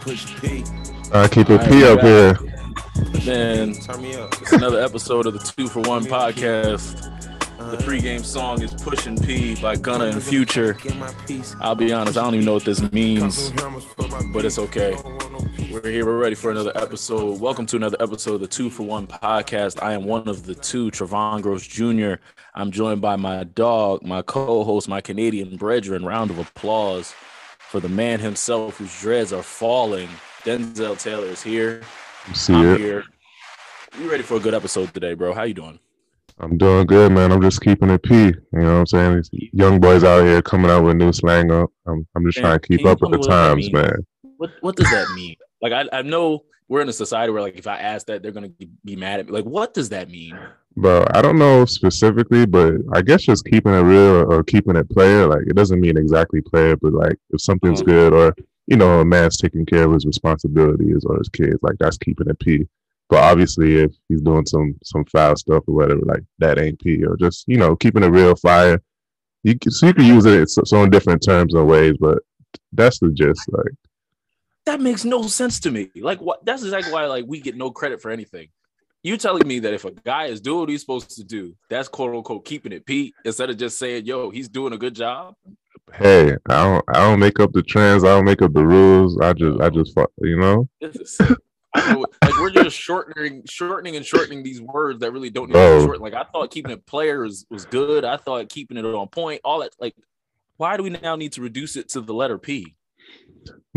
Push P. I keep a All P right, up here. Man, Turn me up. it's another episode of the Two for One podcast. The pregame song is Pushin' P by Gunna and Future. Get my piece. I'll be honest, I don't even know what this means, but it's okay. We're here, we're ready for another episode. Welcome to another episode of the Two for One podcast. I am one of the two, Travon Gross Jr. I'm joined by my dog, my co-host, my Canadian brethren. Round of applause for the man himself whose dreads are falling. Denzel Taylor is here. See I'm it. here. You ready for a good episode today, bro? How you doing? I'm doing good, man. I'm just keeping it P. You know what I'm saying? These young boys out here coming out with new slang up. I'm, I'm just Man, trying to keep up with the me what that times, man. What what does that mean? Like I, I know we're in a society where like if I ask that they're gonna be mad at me. Like what does that mean? But I don't know specifically, but I guess just keeping it real or keeping it player, like it doesn't mean exactly player, but like if something's Uh-huh. good or you know, a man's taking care of his responsibilities or his kids, like that's keeping it P. But obviously if he's doing some some foul stuff or whatever, like that ain't P or just, you know, keeping it real fire. You can, so you can use it in so, so in different terms and ways, but that's the gist. Like That makes no sense to me. Like what? That's exactly why like we get no credit for anything. You telling me that if a guy is doing what he's supposed to do, that's quote unquote keeping it Pete, instead of just saying, "Yo, he's doing a good job." hey, I don't I don't make up the trends, I don't make up the rules. I just I just you know? This is sick. I know, like we're just shortening, shortening, and shortening these words that really don't need to Bro. be short. Like I thought keeping it player was, was good. I thought keeping it on point. All that. Like, why do we now need to reduce it to the letter P?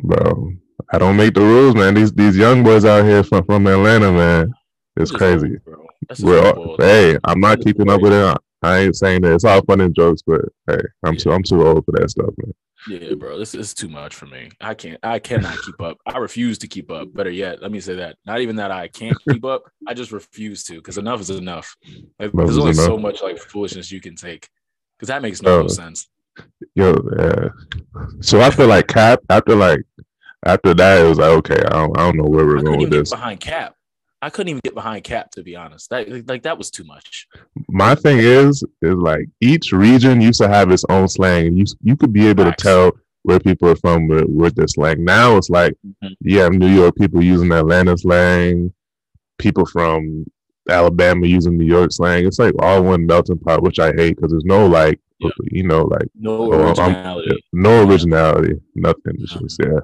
Bro, I don't make the rules, man. These these young boys out here from, from Atlanta, man. It's crazy. old, bro. That's just We're old all, boys. hey, I'm not keeping up with it. I ain't saying that it's all fun and jokes, but hey, I'm too I'm too old for that stuff, man. Yeah, bro, this is too much for me. I can't. I cannot keep up. I refuse to keep up. Better yet, let me say that. Not even that I can't keep up. I just refuse to because enough is enough. Like, Enough there's only so much like foolishness you can take because that makes no sense. Yo, yeah. So after like cap, after like after that, it was like okay, I don't, I don't know where we're couldn't going with this. behind Cap. I couldn't even get behind Cap to be honest. That like that was too much. My thing is, is like each region used to have its own slang. You you could be able to tell where people are from with, with this slang. Now it's like Mhm. you have New York people using Atlanta slang, people from Alabama using New York slang. It's like all one melting pot, which I hate because there's no like, Yeah. you know, like No Oh, originality. no originality, nothing. It's just yeah,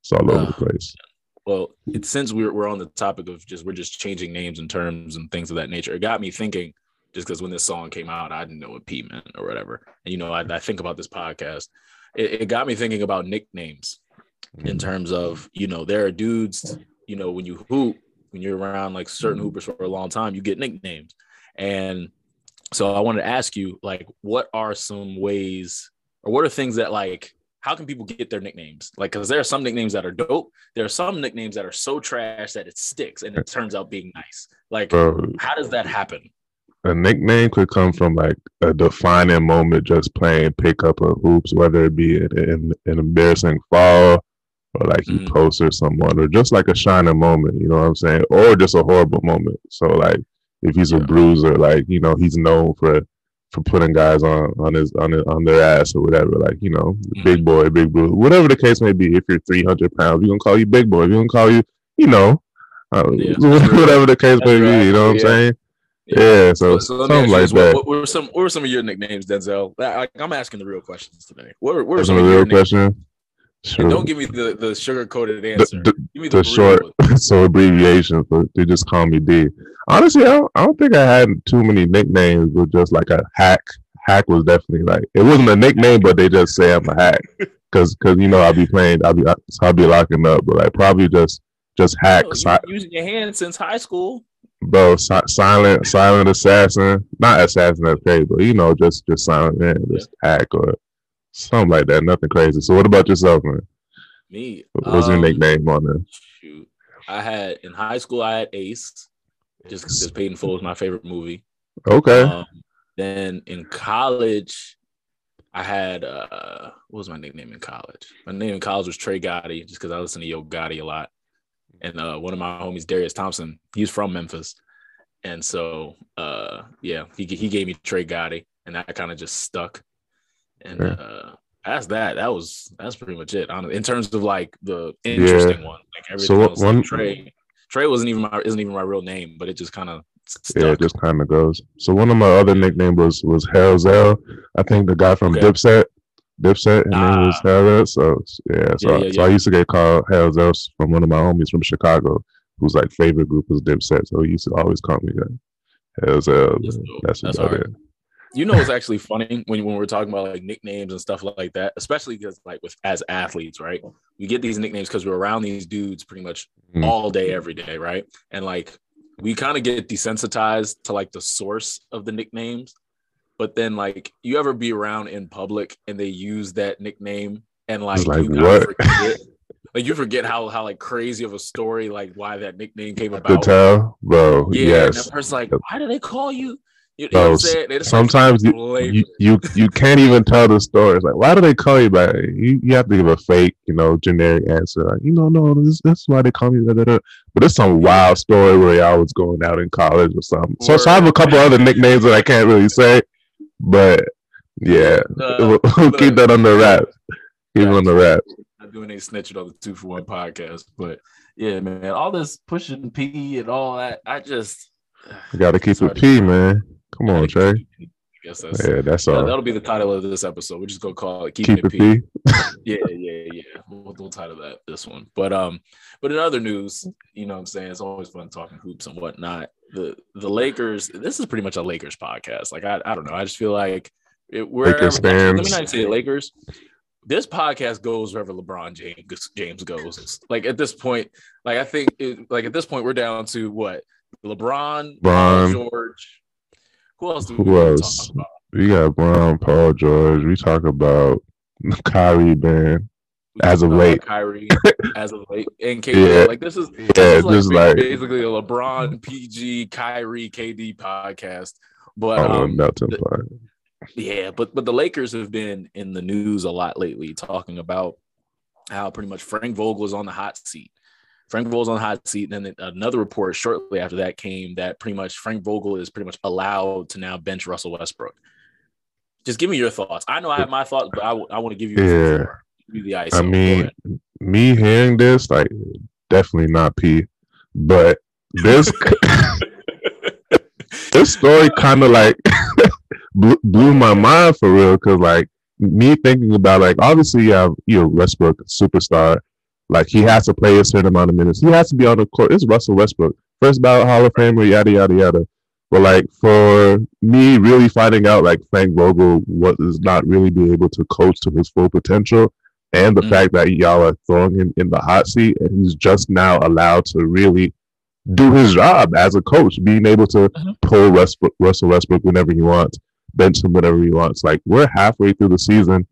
it's all over the place. Well, it, since we're we're on the topic of just we're just changing names and terms and things of that nature, it got me thinking. Just because when this song came out, I didn't know what P meant or whatever, and you know, I, I think about this podcast. It, it got me thinking about nicknames in mm. terms of you know there are dudes you know when you hoop when you're around like certain hoopers for a long time you get nicknames and so i wanted to ask you like what are some ways or what are things that like how can people get their nicknames like because there are some nicknames that are dope there are some nicknames that are so trash that it sticks and it turns out being nice like Bro, how does that happen a nickname could come from like a defining moment just playing pickup or hoops, whether it be an, an, an embarrassing fall or like he Mhm. posts someone or just like a shining moment, you know what I'm saying? Or just a horrible moment. So like if he's a bruiser, like, you know, he's known for for putting guys on on his on his, on their ass or whatever, like, you know, Mhm. big boy, big bruiser, whatever the case may be, if you're three hundred pounds, we're gonna call you big boy, we're gonna call you, you know, uh, Yeah. whatever the case may right. be, you know what I'm saying? Yeah, so, so let me something like this, what- that. What, were some what were some of your nicknames denzel I, I'm asking the real questions today what were, what were That's some of your real nicknames? Question. And don't give me the, the sugar coated answer. the, give me the, the short, so abbreviation, so they just call me D. Honestly, I don't, I don't think I had too many nicknames, but just like a hack. Hack was definitely like it wasn't a nickname, but they just say I'm a hack because because you know I'll be playing, I'll be uh, I'll be locking up, but like probably just just hack, you've using your hand since high school. bro, si- silent silent assassin, not assassin that's crazy, but you know just just silent man, just hack or something like that, nothing crazy. So what about yourself, man? Me. What was your um, nickname on there? Shoot. I had in high school I had Ace, just because in Full is my favorite movie. Okay. Um, then in college, I had uh what was my nickname in college? My name in college was Trey Gotti, just because I listened to Yo Gotti a lot. And uh one of my homies, Darius Thompson, he's from Memphis. And so uh yeah, he he gave me Trey Gotti and that kind of just stuck. And Yeah. uh past that, that was that's pretty much it. On in terms of like the interesting one, like everything So what- else, like one- Trey. Trey wasn't even my isn't even my real name, but it just kind of Yeah, it just kind of goes. So one of my other nicknames was was Hellzel. I think the guy from Okay. Dipset, Dipset, his name was Ah. Hellzel. So yeah, so, Yeah, yeah, so I used to get called Hellzel from one of my homies from Chicago, whose like favorite group was Dipset. So he used to always call me that. Hellzel. That's. That's, That's about it. You know, it's actually funny when, when we're talking about like nicknames and stuff like that, especially because like with as athletes, right? We get these nicknames because we're around these dudes pretty much Mm. all day, every day, right? And like we kind of get desensitized to like the source of the nicknames. But then like you ever be around in public and they use that nickname and like, like, you what? forget like you forget how how like crazy of a story like why that nickname came about. tell, bro. Yeah, and yes. that person's like, why do they call you? You, you Bro, know what I'm saying? They just, like, Sometimes you, you you you can't even tell the story. It's like, why do they call you by? You you have to give a fake, you know, generic answer. Like, you know, no, this this is why they call me that. that, that. But it's some wild story where I was going out in college or something. So, so I have a couple other nicknames that I can't really say, but yeah, Uh, we'll, keep that under wraps. Keep it under wraps. not doing any snitching on the two for one podcast, but yeah, man, all this pushing P and all that, I just You got to keep it P, man. Come on, Trey. I guess that's Yeah, that's that, all. that'll be the title of this episode. We're just gonna call it keeping Keep it it P. P. Yeah, yeah, yeah. We'll, we'll title that this one. But um, but in other news, you know what I'm saying? It's always fun talking hoops and whatnot. The the Lakers, this is pretty much a Lakers podcast. Like I, I don't know. I just feel like it wherever Lakers let me not say Lakers. This podcast goes wherever LeBron James James goes. Like at this point, like I think it, like at this point we're down to what LeBron, Paul George. Who else Who else? We got Brown, Paul George. We talk about Kyrie, man. As of late. Kyrie as of late, and KD. Yeah. Like this is Yeah, this is just like basically a LeBron, PG, Kyrie, KD podcast. But oh, um, melting pot. yeah, but but the Lakers have been in the news a lot lately, talking about how pretty much Frank Vogel is on the hot seat. Frank Vogel's on the hot seat, and then another report shortly after that came that pretty much Frank Vogel is pretty much allowed to now bench Russell Westbrook. Just give me your thoughts. I know I have my thoughts, but I, want to give you Yeah. Give you the ice. I mean, me hearing this, like, definitely not P. But this this story kind of like blew, blew my mind for real because like me thinking about like obviously you have you know Westbrook superstar like he has to play a certain amount of minutes he has to be on the court it's Russell Westbrook first ballot Hall of Famer yada yada yada but like for me really finding out like Frank Vogel was not really be able to coach to his full potential and the Mm. fact that y'all are throwing him in the hot seat and he's just now allowed to really do his job as a coach, being able to Mhm. pull Westbrook, Russell Westbrook whenever he wants, bench him whenever he wants. Like we're halfway through the season.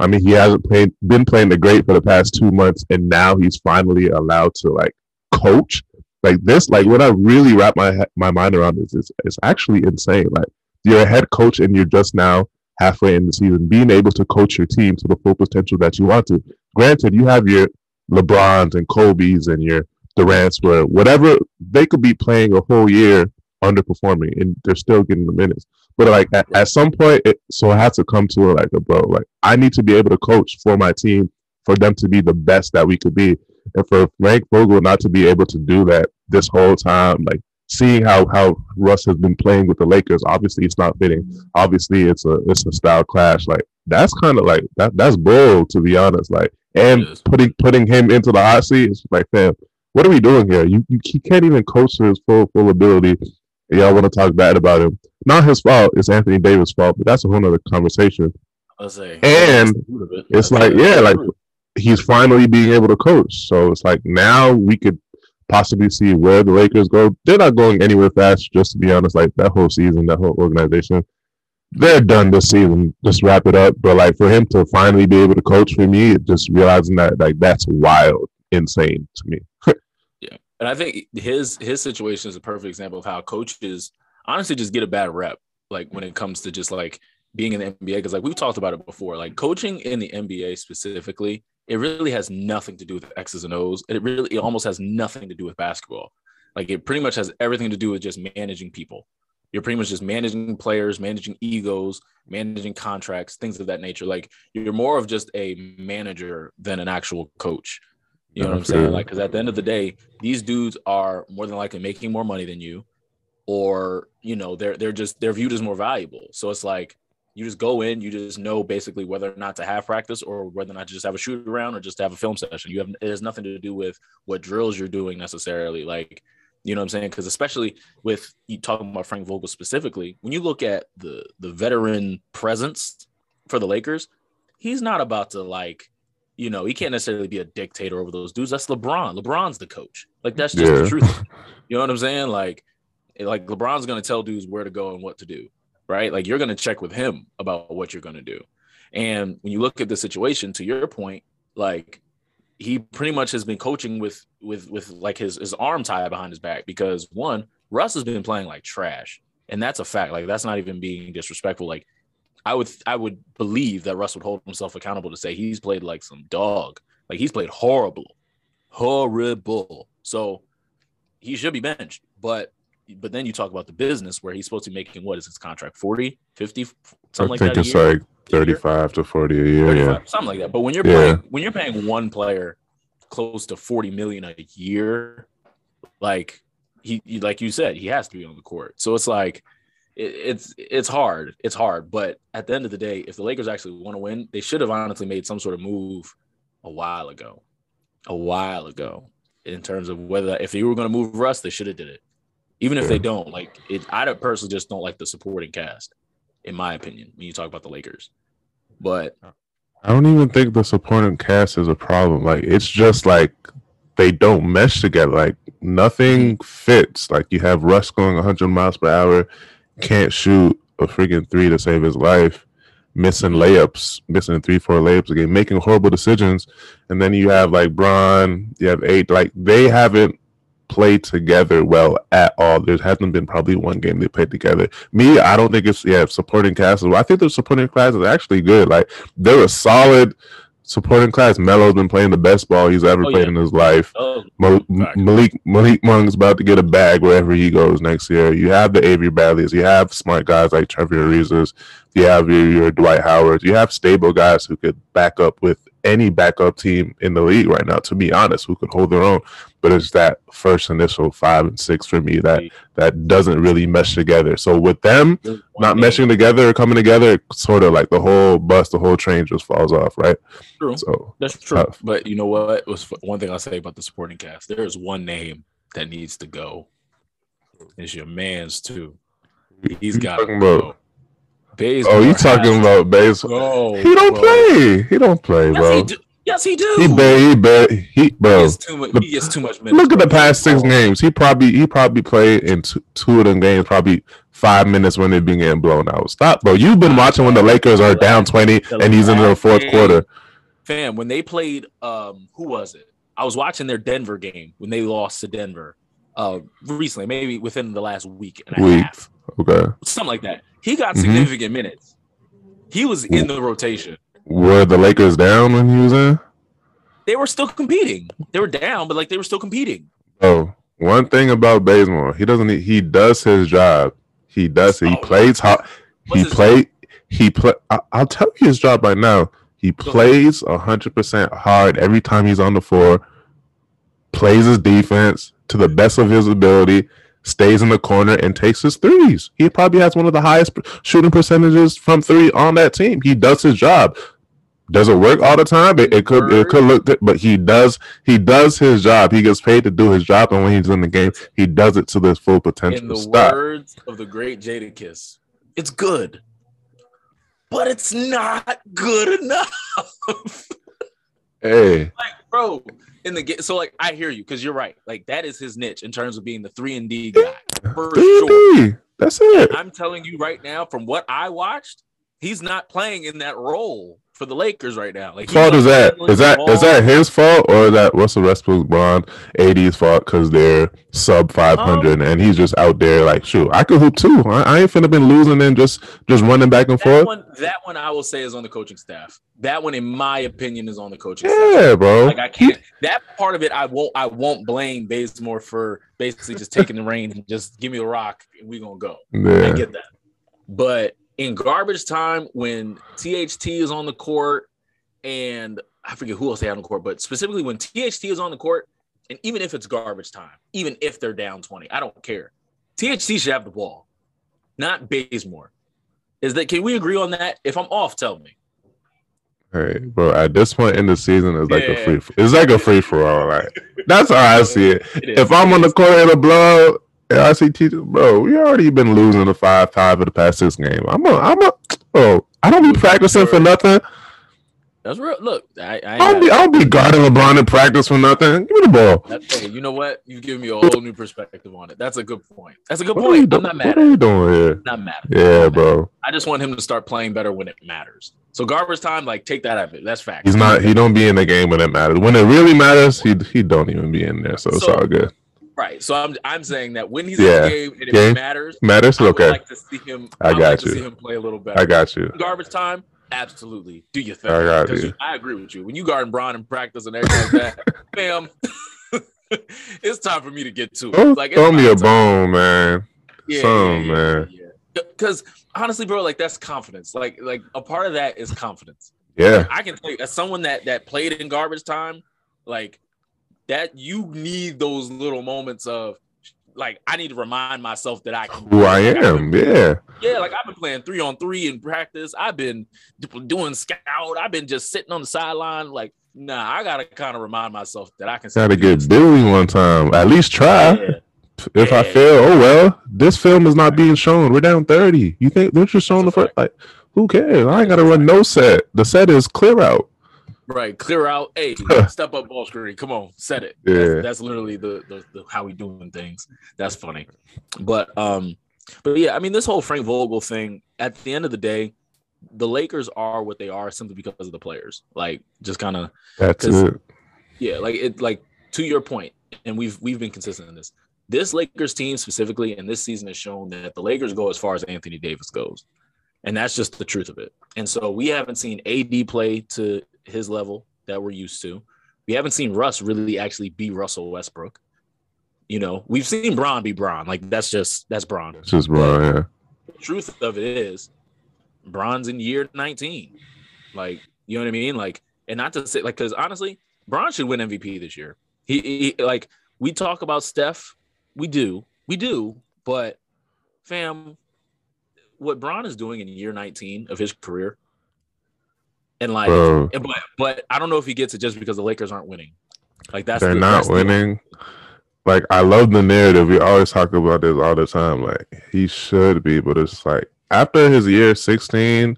I mean, he hasn't played, been playing the great for the past two months, and now he's finally allowed to like coach like this. Like when I really wrap my my mind around this, it's, it's actually insane. Like you're a head coach and you're just now halfway in the season, being able to coach your team to the full potential that you want to. Granted, you have your LeBrons and Kobe's and your Durant's where whatever they could be playing a whole year underperforming and they're still getting the minutes. But like at, at some point, it, so it has to come to like a bro. Like I need to be able to coach for my team for them to be the best that we could be, and for Frank Vogel not to be able to do that this whole time, like seeing how how Russ has been playing with the Lakers. Obviously, it's not fitting. Obviously, it's a it's a style clash. Like that's kind of like that. That's bold to be honest. Like and It putting putting him into the hot seat is like, fam, what are we doing here? You you he can't even coach to his full full ability. Y'all want to talk bad about him? Not his fault. It's Anthony Davis' fault, but that's a whole other conversation. And That's it's like, yeah, like he's finally being able to coach. So it's like now we could possibly see where the Lakers go. They're not going anywhere fast, just to be honest. Like that whole season, that whole organization, they're done this season. Just wrap it up. But like for him to finally be able to coach for me, just realizing that like that's wild, insane to me. Yeah. And I think his his situation is a perfect example of how coaches honestly just get a bad rep, like when it comes to just like being in the NBA. Because like we've talked about it before, like coaching in the NBA specifically, it really has nothing to do with X's and O's. It really it almost has nothing to do with basketball. Like it pretty much has everything to do with just managing people. You're pretty much just managing players, managing egos, managing contracts, things of that nature. Like you're more of just a manager than an actual coach. You know what I'm saying? Like, because at the end of the day, these dudes are more than likely making more money than you, or you know, they're they're just they're viewed as more valuable. So it's like you just go in, you just know basically whether or not to have practice or whether or not to just have a shoot around or just to have a film session. You have it has nothing to do with what drills you're doing necessarily. Like, you know what I'm saying? Because especially with you talking about Frank Vogel specifically, when you look at the the veteran presence for the Lakers, he's not about to like you know, he can't necessarily be a dictator over those dudes. That's LeBron. LeBron's the coach. Like that's just yeah. the truth. You know what I'm saying? Like, like LeBron's gonna tell dudes where to go and what to do, right? Like you're gonna check with him about what you're gonna do. And when you look at the situation, to your point, like he pretty much has been coaching with with with like his his arm tied behind his back because one, Russ has been playing like trash, and that's a fact. Like that's not even being disrespectful. Like I would I would believe that Russ would hold himself accountable to say he's played like some dog. Like he's played horrible. Horrible. So he should be benched. But but then you talk about the business where he's supposed to be making what is his contract 40 50 something like that i think it's like 35 to 40 a year yeah something like that but when you're yeah. playing when you're paying one player close to 40 million a year like he like you said he has to be on the court so it's like it's it's hard. It's hard. But at the end of the day, if the Lakers actually want to win, they should have honestly made some sort of move a while ago. A while ago. In terms of whether if you were going to move Russ, they should have did it. Even if yeah. they don't, like it I personally just don't like the supporting cast, in my opinion, when you talk about the Lakers. But I don't even think the supporting cast is a problem. Like it's just like they don't mesh together. Like nothing mm-hmm. fits. Like you have Russ going 100 miles per hour can't shoot a freaking three to save his life, missing mm-hmm. layups, missing three, four layups again, making horrible decisions. And then you have like Bron, you have eight, like they haven't played together well at all. There hasn't been probably one game they played together. Me, I don't think it's yeah, supporting cast. I think the supporting class is actually good. Like they're a solid supporting class. Melo's been playing the best ball he's ever oh, played yeah. in his life. Oh, Malik Malik Monk's about to get a bag wherever he goes next year. You have the Avery Bradleys. You have smart guys like Trevor Ariza's. You have your, your Dwight Howard. You have stable guys who could back up with any backup team in the league right now. To be honest, who could hold their own. But it's that first initial five and six for me that that doesn't really mesh together. So with them not meshing together or coming together, sort of like the whole bus, the whole train just falls off, right? True. So that's true. Tough. But you know what? It was one thing I'll say about the supporting cast. There is one name that needs to go. It's your man's too. He's got to go. Oh, you talking about Bazemore? he don't bro. play. He don't play, yes, bro. He do. Yes, he do. He bet. He bet. He bro. He gets too much. He gets too much minutes. Look at the past six games. He probably he probably played in two, two of them games. Probably five minutes when they've been getting blown out. Stop, bro. You've been watching when the Lakers are down twenty and he's in the fourth quarter. Fam, when they played, um, who was it? I was watching their Denver game when they lost to Denver. Uh, recently, maybe within the last week and a week. half. Okay. Something like that. He got mm-hmm. significant minutes. He was in the rotation. Were the Lakers down when he was in? They were still competing. They were down, but like they were still competing. Oh, one thing about Bazemore, he doesn't. He does his job. He does. He oh, plays hard. He played. He play. I, will tell you his job right now. He plays hundred percent hard every time he's on the floor. Plays his defense to the best of his ability stays in the corner and takes his threes. He probably has one of the highest shooting percentages from three on that team. He does his job. Does it work all the time? It, it could it could look good, but he does he does his job. He gets paid to do his job, and when he's in the game, he does it to his full potential. In the Stop. words of the great Jadakiss, it's good, but it's not good enough. hey, like bro, in the game. So like I hear you because you're right. Like that is his niche in terms of being the three and D guy for sure. That's it. And I'm telling you right now, from what I watched, he's not playing in that role for the Lakers right now. Like, fault is that? handling that the is that his fault or is that Russell Westbrook, AD's fault because they're sub five hundred um, and he's just out there like, shoot, I could hoop too. I, I ain't finna been losing and just just running back and That forth. one, that one, I will say is on the coaching staff. That one, in my opinion, is on the coaching staff. Yeah, bro. Like I can't. That part of it, I won't. I won't blame Bazemore for basically just taking the reins and just give me the rock and we gonna go. I get that. But in garbage time, when THT is on the court, and I forget who else they have on the court, but specifically when THT is on the court, and even if it's garbage time, even if they're down 20, I don't care. THT should have the ball, not Bazemore. Is that can we agree on that? If I'm off, tell me. hey, bro. At this point in the season, it's like a Yeah. free. It's like a free for all. Like that's how I see it. It. If I'm on the court in a and I see T, bro, we already been losing the five tie for the past six games. I'm a, I'm a, oh, I don't be practicing for nothing. That's real. Look, I, I, I'll be, I'll be guarding LeBron in practice for nothing. Give me the ball. hey, you know what? You've given me a whole new perspective on it. That's a good point. That's a good What you point. do- I'm not mad what are you doing here? Not mad. Yeah, not mad. bro. I just want him to start playing better when it matters. So garbage time, like take that out of it. That's fact. He's not. He don't be in the game when it matters. When it really matters, he he don't even be in there. So it's all good. Right. So I'm I'm saying that when he's Yeah. in the game and Game. it matters, Matters. I Okay, like to see him. I I got like to you. see him play a little better. I got you. Garbage time, absolutely. Do your thing. I got you. I agree with you. When you guarding Bron in practice and everything like that, fam, it's time for me to get to it. Throw, Like throw me a time. bone, man. Yeah, Some, yeah, man. Because honestly, bro, like that's confidence. Like, like a part of that is confidence. Yeah, I can tell you, as someone that that played in garbage time, like that, you need those little moments of like I need to remind myself that I can. who I am. Yeah, yeah, like I've been playing three on three in practice. I've been doing scout. I've been just sitting on the sideline. Like, nah, I gotta kind of remind myself that I can. gotta do get this. Billy one time. At least try. Yeah. If I fail, oh well. This film is not being shown. We're down thirty. You think they're just showing the first? Like, who cares? I ain't gotta run no set. The set is clear out. Right, clear out. Hey, step up ball screen. Come on, set it. Yeah. That's, that's literally the, the the how we doing things. That's funny, but um, but yeah, I mean, this whole Frank Vogel thing. At the end of the day, the Lakers are what they are simply because of the players. Like, just kind of That's it. yeah, like it like to your point, and we've we've been consistent in this. This Lakers team specifically, and this season has shown that the Lakers go as far as Anthony Davis goes, and that's just the truth of it. And so we haven't seen AD play to his level that we're used to. We haven't seen Russ really actually be Russell Westbrook. You know, we've seen Bron be Bron. Like that's just that's Bron. It's just bro. Yeah. The truth of it is, Bron's in year 19. Like, you know what I mean? Like, and not to say like, because honestly, Bron should win MVP this year. He, he like we talk about Steph, we do, we do, but fam, what Bron is doing in year 19 of his career, and like, Bro, but but I don't know if he gets it just because the Lakers aren't winning. Like that's they're the- not that's the- winning. Like I love the narrative. We always talk about this all the time. Like he should be, but it's like after his year 16,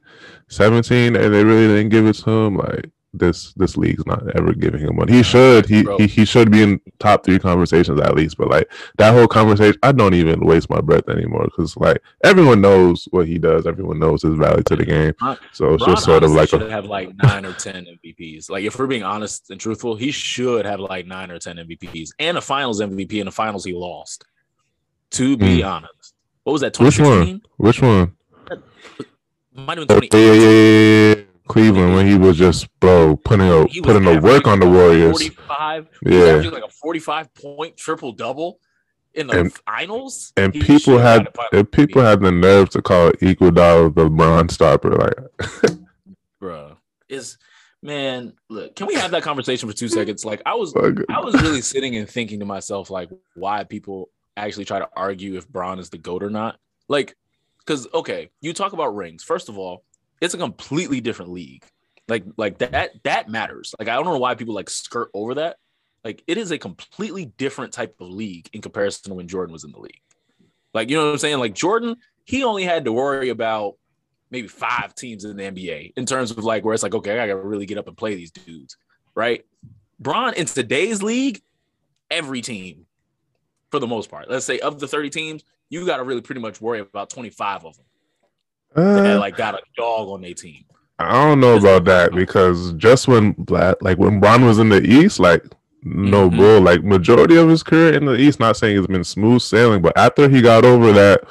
17, and they really didn't give it to him. Like this, this league's not ever giving him one. He should. He, Bro. he he should be in top three conversations at least. But like that whole conversation, I don't even waste my breath anymore because like everyone knows what he does. Everyone knows his value to the game. So it's Bron just sort of like should a have like nine or ten MVPs. Like if we're being honest and truthful, he should have like nine or ten MVPs and a Finals MVP in the Finals he lost. To be honest, what was that? Hmm. Which one? which one? Might have been Oh, 20. yeah, yeah, yeah, yeah, yeah. Cleveland when he was just bro putting a putting the work on the Warriors. 45. Yeah. like a 45 point triple double in the And- finals. And He people had and people had the nerve to call Iguodala the Bron stopper. Like bro, Is man, look, can we have that conversation for two seconds? Like I was. I was really sitting and thinking to myself, like, why people actually try to argue if Bron is the GOAT or not. Like, because okay, you talk about rings. First of all, it's a completely different league. Like, like that that matters. Like, I don't know why people like skirt over that. Like, it is a completely different type of league in comparison to when Jordan was in the league. Like, you know what I'm saying? Like Jordan, he only had to worry about maybe five teams in the NBA in terms of like where it's like, okay, I gotta really get up and play these dudes, right? Bron in today's league, every team, for the most part, let's say of the 30 teams, you gotta really pretty much worry about 25 of them that Uh, like got a dog on their team. I don't know about that because just when like when Bron was in the East, like no Mhm. bull, like majority of his career in the East. Not saying it's been smooth sailing, but after he got over that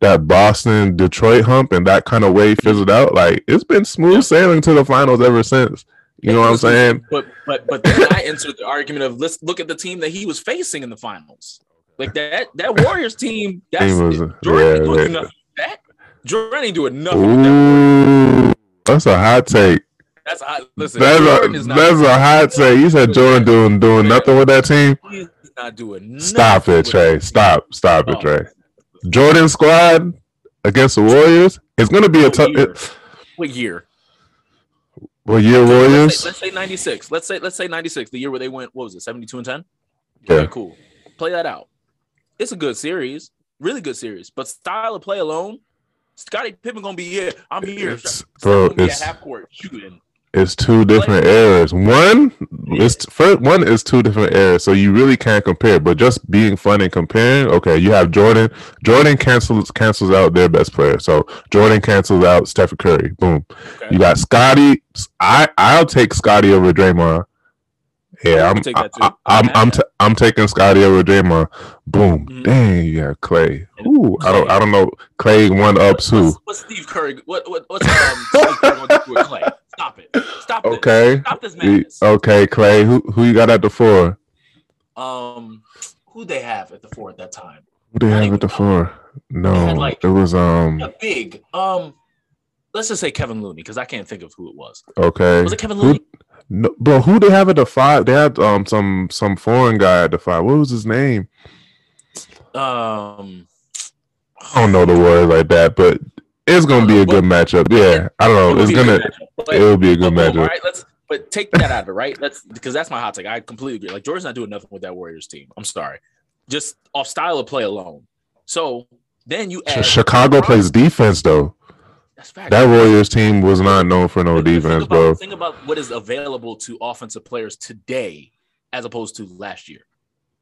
that Boston Detroit hump and that kind of way fizzled out, like it's been smooth sailing to the finals ever since. You know what I'm saying? But but but then I answered the argument of let's look at the team that he was facing in the finals. Like that that Warriors team. That's was- yeah, yeah. Nothing with that. Jordan ain't doing nothing. Ooh, that's a hot take. That's hot. Listen, That's Jordan a is not. that's a hot take. You said Jordan doing doing nothing with that team. he's not doing. Nothing Stop it, Trey. Stop. Stop it. Trey. Jordan squad against the Warriors. It's gonna be a tough. year? What year? What year Let's Warriors. say, let's say 96. Let's say let's say 96, the year where they went, what was it, 72 and 10? Yeah. Okay, cool. Play that out. It's a good series, really good series. But style of play alone, Scottie Pippen gonna be here. I'm here. It's- bro, it's- half court shooting. It's two different eras. One is first. One is two different eras, so you really can't compare. But just being fun and comparing, okay, you have Jordan. Jordan cancels cancels out their best player, so Jordan cancels out Stephen Curry. Boom. Okay. You got Scottie. I I'll take Scottie over Draymond. Yeah, I'm would take that too. I, I'm I'm t- I'm taking Scottie over Draymond. Boom. Mhm. Dang, Yeah, Clay. Ooh, I don't I don't know. Clay one up What's, too. what's, Steve Curry? What, what what's um, Steve Curry gonna do with Clay? Stop it. Stop it. Okay. Stop this madness. Okay, Clay. Who who you got at the four? Um, who they have at the four at that time? Who they I have at the four? No, like- it was um. Big. Um, let's just say Kevin Looney because I can't think of who it was. Okay. Was it Kevin Who, Looney? No, bro, who they have at the five? They had um some some foreign guy at the five. What was his name? Um, I don't know the word like that, but it's gonna be a good matchup. Yeah, I don't know. It's gonna good matchup, but- it'll be a good matchup. All right, let's but take that out of it, right? Let's because that's my hot take. I completely agree. Like Jordan's not doing nothing with that Warriors team. I'm sorry, just off style of play alone. So then you add Chicago LeBron. plays defense though. That's fact. That Warriors team was not known for no think defense, about- bro. Think about what is available to offensive players today as opposed to last year.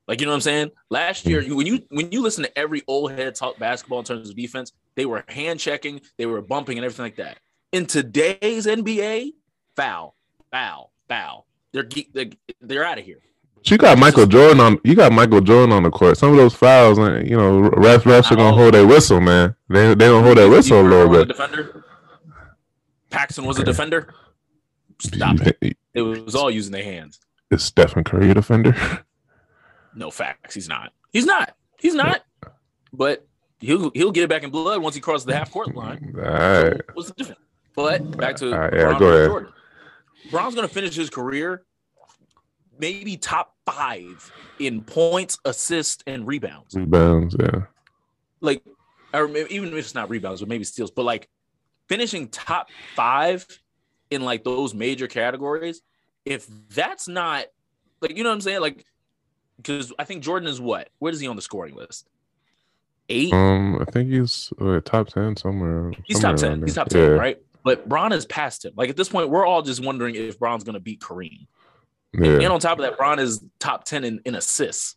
Like you know what I'm saying? Last year, when you when you listen to every old head talk basketball in terms of defense, they were hand checking, they were bumping, and everything like that. In today's NBA, foul, foul, foul. They're they're, they're out of here. You got Michael Jordan on. You got Michael Jordan on the court. Some of those fouls, you know, refs refs are gonna hold their whistle, man. They they gonna hold their whistle a little bit. defender. Paxson was a defender. Stop it. It was all using their hands. Is Stephen Curry a defender? No facts. He's not. He's not. He's not. But he'll he'll get it back in blood once he crosses the half court line. All right. So what's the difference? But back to All right, yeah, go ahead. Jordan. Bron's gonna finish his career maybe top five in points, assists, and rebounds. Rebounds, yeah. Like, or maybe, even if it's not rebounds, but maybe steals. But like finishing top five in like those major categories, if that's not like you know what I'm saying, like because I think Jordan is what? Where is he on the scoring list? Eight. Um, I think he's uh, top ten somewhere. He's somewhere top ten. He's top ten, yeah. right? But Bron has passed him. Like at this point, we're all just wondering if Bron's going to beat Kareem. Yeah, And on top of that, Bron is top ten in, in assists.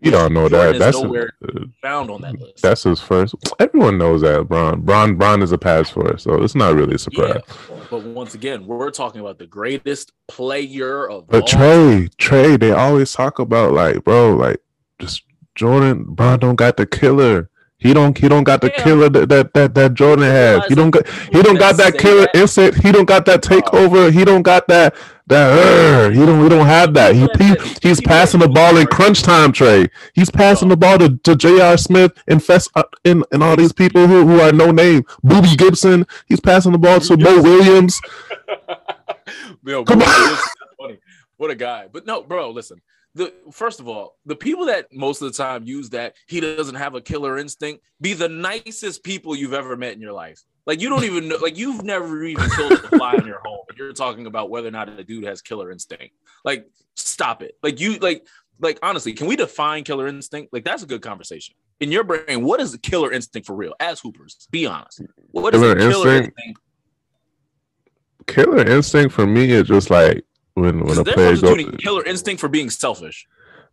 you don't know Jordan that. That's nowhere uh, found on that list. that's his first. Everyone knows that. Bron, Bron, Bron is a pass for it, so it's not really a surprise. yeah. But once again, we're talking about the greatest player of all. But Trey, Trey, they always talk about like, bro, like just Jordan, Bron don't got the killer. He don't, he don't got the Yeah. killer that that that, that Jordan has. He don't got, he don't got that killer that. instinct. He don't got that takeover. He don't got that that. Uh, he don't, he don't have that. He, he he's passing the ball in crunch time. Trey, he's passing the ball to, to J.R. Smith and Fest uh, and and all these people who, who are no name. Boobie Gibson. He's passing the ball to Bo Williams. Yo, Come on. What a guy. But no, bro, listen. The first of all, the people that most of the time use that he doesn't have a killer instinct be the nicest people you've ever met in your life. Like you don't even know, like you've never even killed a fly in your home. You're talking about whether or not a dude has killer instinct. Like, stop it. Like you like like honestly, can we define killer instinct? Like that's a good conversation. In your brain, what is the killer instinct for real? As hoopers, be honest. What is Killer killer instinct? instinct? Killer instinct for me is just like when when a player goes. killer instinct for being selfish.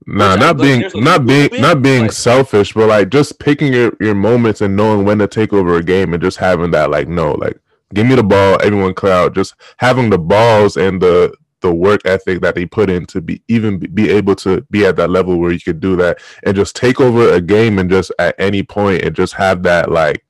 Nah, Which not being not being bit, not being like- selfish, but like just picking your, your moments and knowing when to take over a game and just having that like no, like give me the ball, everyone clear out. Just having the balls and the the work ethic that they put in to be even be able to be at that level where you could do that and just take over a game and just at any point and just have that like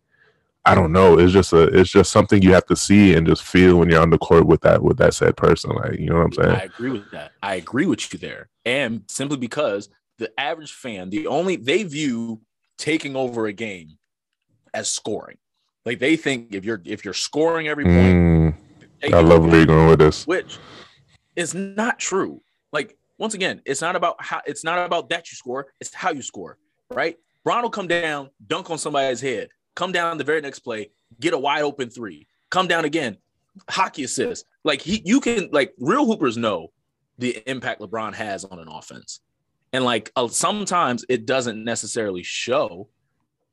I don't know. It's just a it's just something you have to see and just feel when you're on the court with that with that said person. Like you know what I'm saying? I agree with that. I agree with you there. And simply because the average fan, the only they view taking over a game as scoring. Like they think if you're if you're scoring every point, Mm, I love where you're going with this. which is not true. Like once again, it's not about how it's not about that you score, it's how you score, right? Bron will come down, dunk on somebody's head, come down the very next play, get a wide open three, come down again, hockey assist. Like he you can like real hoopers know the impact LeBron has on an offense. And like uh, sometimes it doesn't necessarily show,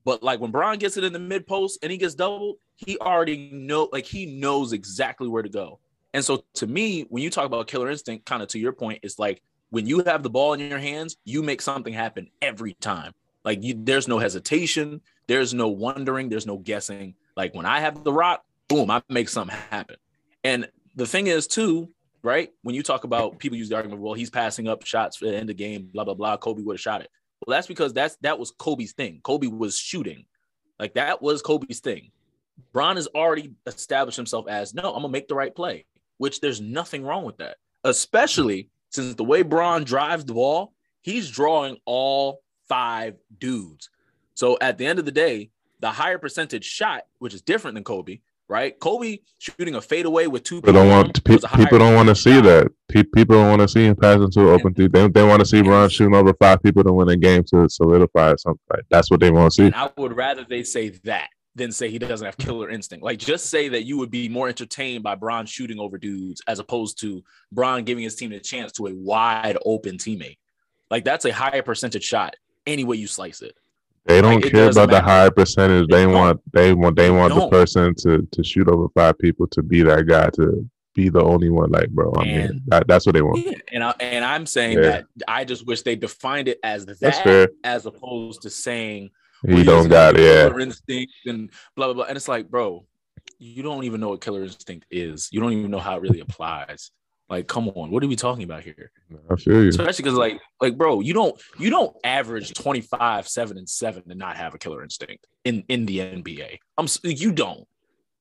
but like when Bron gets it in the mid post and he gets doubled, he already know like he knows exactly where to go. And so to me, when you talk about killer instinct, kind of to your point, it's like when you have the ball in your hands, you make something happen every time. Like you, there's no hesitation, there's no wondering, there's no guessing. Like when I have the rock, boom, I make something happen. And the thing is, too, right? When you talk about people use the argument, well, he's passing up shots for the end of the game, blah blah blah. Kobe would have shot it. Well, that's because that's that was Kobe's thing. Kobe was shooting, like that was Kobe's thing. Bron has already established himself as no, I'm gonna make the right play, which there's nothing wrong with that. Especially since the way Bron drives the ball, he's drawing all five dudes. So at the end of the day, the higher percentage shot, which is different than Kobe, right? Kobe shooting a fadeaway with two People don't people want pe- was a higher people don't want to see shot. that. Pe- people don't want to see him pass into an open three. They, they want to see Bron shooting over five people to win a game to solidify something like that's what they want to see. And I would rather they say that than say he doesn't have killer instinct. Like just say that you would be more entertained by Bron shooting over dudes as opposed to Bron giving his team a chance to a wide open teammate. Like that's a higher percentage shot any way you slice it. They don't Like, care about the high percentage. They don't. want they want they want the person to to shoot over five people to be that guy to be the only one. Like, bro, I mean, that, that's what they want. Yeah, and I and I'm saying Yeah. that I just wish they defined it as that as opposed to saying we're don't got it. Yeah, killer instinct and blah blah blah. And it's like, bro, you don't even know what killer instinct is. You don't even know how it really applies. Like, come on, what are we talking about here? I feel you. Especially because, like, like, bro, you don't you don't average 25, 7, and 7 and not have a killer instinct in in the NBA. I'm you don't.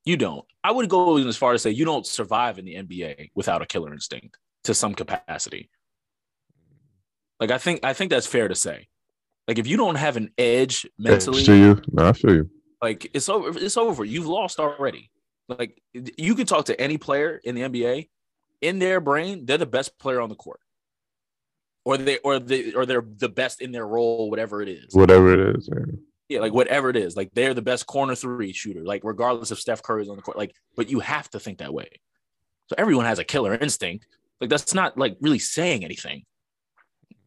You don't. I would go as far as say you don't survive in the NBA without a killer instinct to some capacity. Like I think I think that's fair to say. Like if you don't have an edge mentally, Edge to you. No, I feel you. like it's over. It's over. You've lost already. Like you can talk to any player in the NBA. In their brain, they're the best player on the court, or they or they or they're the best in their role, whatever it is. Whatever it is. man. Yeah, like whatever it is. Like they're the best corner three shooter. Like regardless if Steph Curry's on the court. Like, but you have to think that way. So everyone has a killer instinct. Like that's not like really saying anything.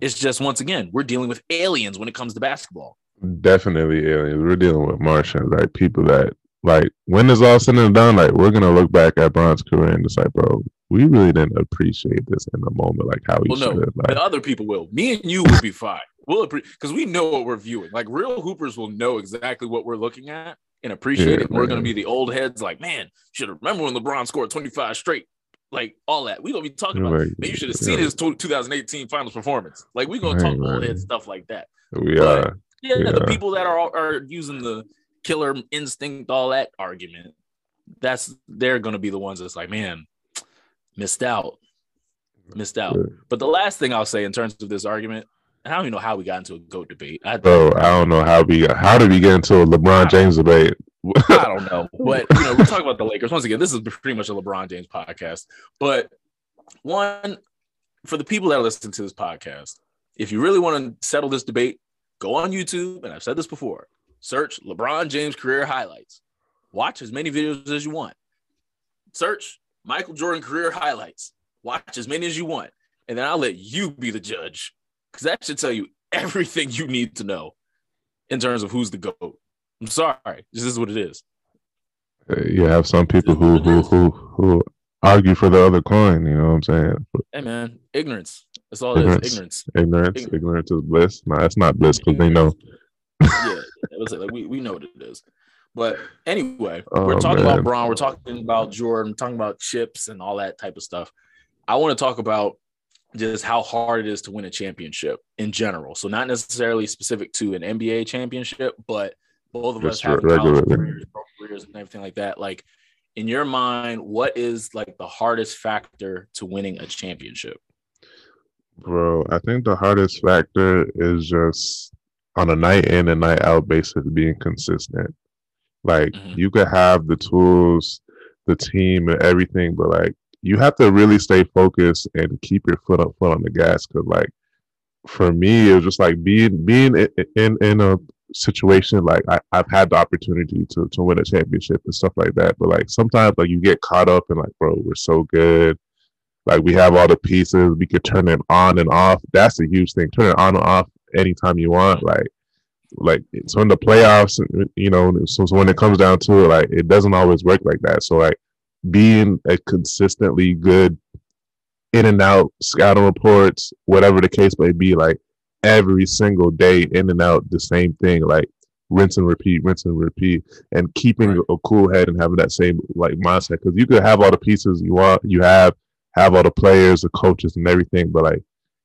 It's just once again we're dealing with aliens when it comes to basketball. Definitely aliens. We're dealing with Martians, like people that like when it's all said and done, like we're gonna look back at Bron's career and it's like, bro, we really didn't appreciate this in the moment, like how we Well, no, should. Like, but other people will. Me and you will be fine. We'll because we know what we're viewing. Like real hoopers will know exactly what we're looking at and appreciate Yeah, it. We're gonna be the old heads, like man, should remember when LeBron scored 25 straight, like all that. We gonna be talking about. Man, you should have seen yeah, his 2018 finals performance. Like we gonna Right, talk old right. head stuff like that. we but- are. Yeah, the Yeah. people that are are using the killer instinct, all that argument, that's they're gonna be the ones that's like, man, missed out, missed out. But the last thing I'll say in terms of this argument, I don't even know how we got into a goat debate. I, Bro, I don't know how we got, how did we get into a LeBron James debate? I don't know, but you know, we're talking about the Lakers. Once again, this is pretty much a LeBron James podcast. But one for the people that listen to this podcast, if you really want to settle this debate, go on YouTube, and I've said this before. Search LeBron James career highlights. Watch as many videos as you want. Search Michael Jordan career highlights. Watch as many as you want, and then I'll let you be the judge because that should tell you everything you need to know in terms of who's the goat. I'm sorry, this is what it is. you have some people who who who who argue for the other coin. You know what I'm saying? Hey man, ignorance. That's all it Ignorance. is. Ignorance. Ignorance, Ignorance. ignorance is bliss. No, that's not bliss because they know. Yeah, say like we, we know what it is. But anyway, Oh, we're talking man. about Bron, we're talking about Jordan, talking about chips and all that type of stuff. I want to talk about just how hard it is to win a championship in general. So not necessarily specific to an NBA championship, but both of us Just have re- college careers, careers, and everything like that. Like in your mind, what is like the hardest factor to winning a championship? Bro, I think the hardest factor is just on a night in and night out basis being consistent. Like Mhm. you could have the tools, the team, and everything, but like you have to really stay focused and keep your foot up foot on the gas. Cause like for me, it was just like being being in in, in a situation like I, I've had the opportunity to to win a championship and stuff like that. But like sometimes like you get caught up in like, bro, we're so good. Like we have all the pieces, we could turn it on and off. That's a huge thing. Turn it on and off anytime you want. Like, like so in the playoffs, you know, so, so when it comes down to it, like it doesn't always work like that. So like being a consistently good in and out scouting reports, whatever the case may be, like every single day in and out the same thing, like rinse and repeat, rinse and repeat, and keeping Right. a cool head and having that same like mindset. Because you could have all the pieces you want, you have have all the players, the coaches, and everything, but like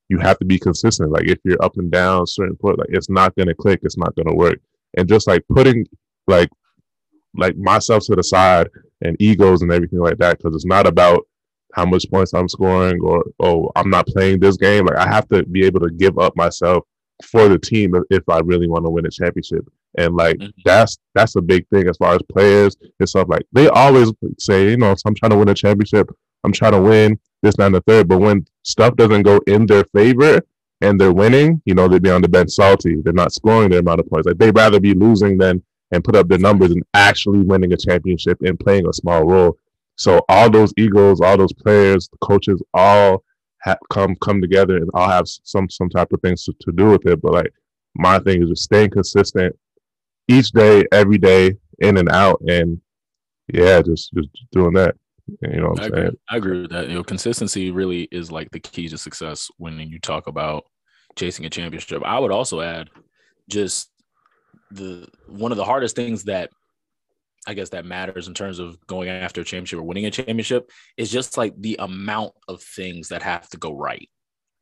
you have to be consistent. Like if you're up and down certain point, like it's not gonna click, it's not gonna work. And just like putting like like myself to the side and egos and everything like that, because it's not about how much points I'm scoring or oh I'm not playing this game. Like I have to be able to give up myself for the team if, I really want to win a championship. And like Mhm. that's that's a big thing as far as players and stuff. Like they always say, you know, I'm trying to win a championship. I'm trying to win this, and the third. But when stuff doesn't go in their favor and they're winning, you know, they'd be on the bench salty. They're not scoring their amount of points. Like they'd rather be losing than and put up their numbers and actually winning a championship and playing a small role. So all those egos, all those players, the coaches, all come come together and all have some some type of things to, to do with it. But like my thing is just staying consistent each day, every day, in and out, and yeah, just just doing that. You know what I I'm agree. I agree with that. You know, consistency really is like the key to success when you talk about chasing a championship. I would also add just the one of the hardest things that I guess that matters in terms of going after a championship or winning a championship is just like the amount of things that have to go right.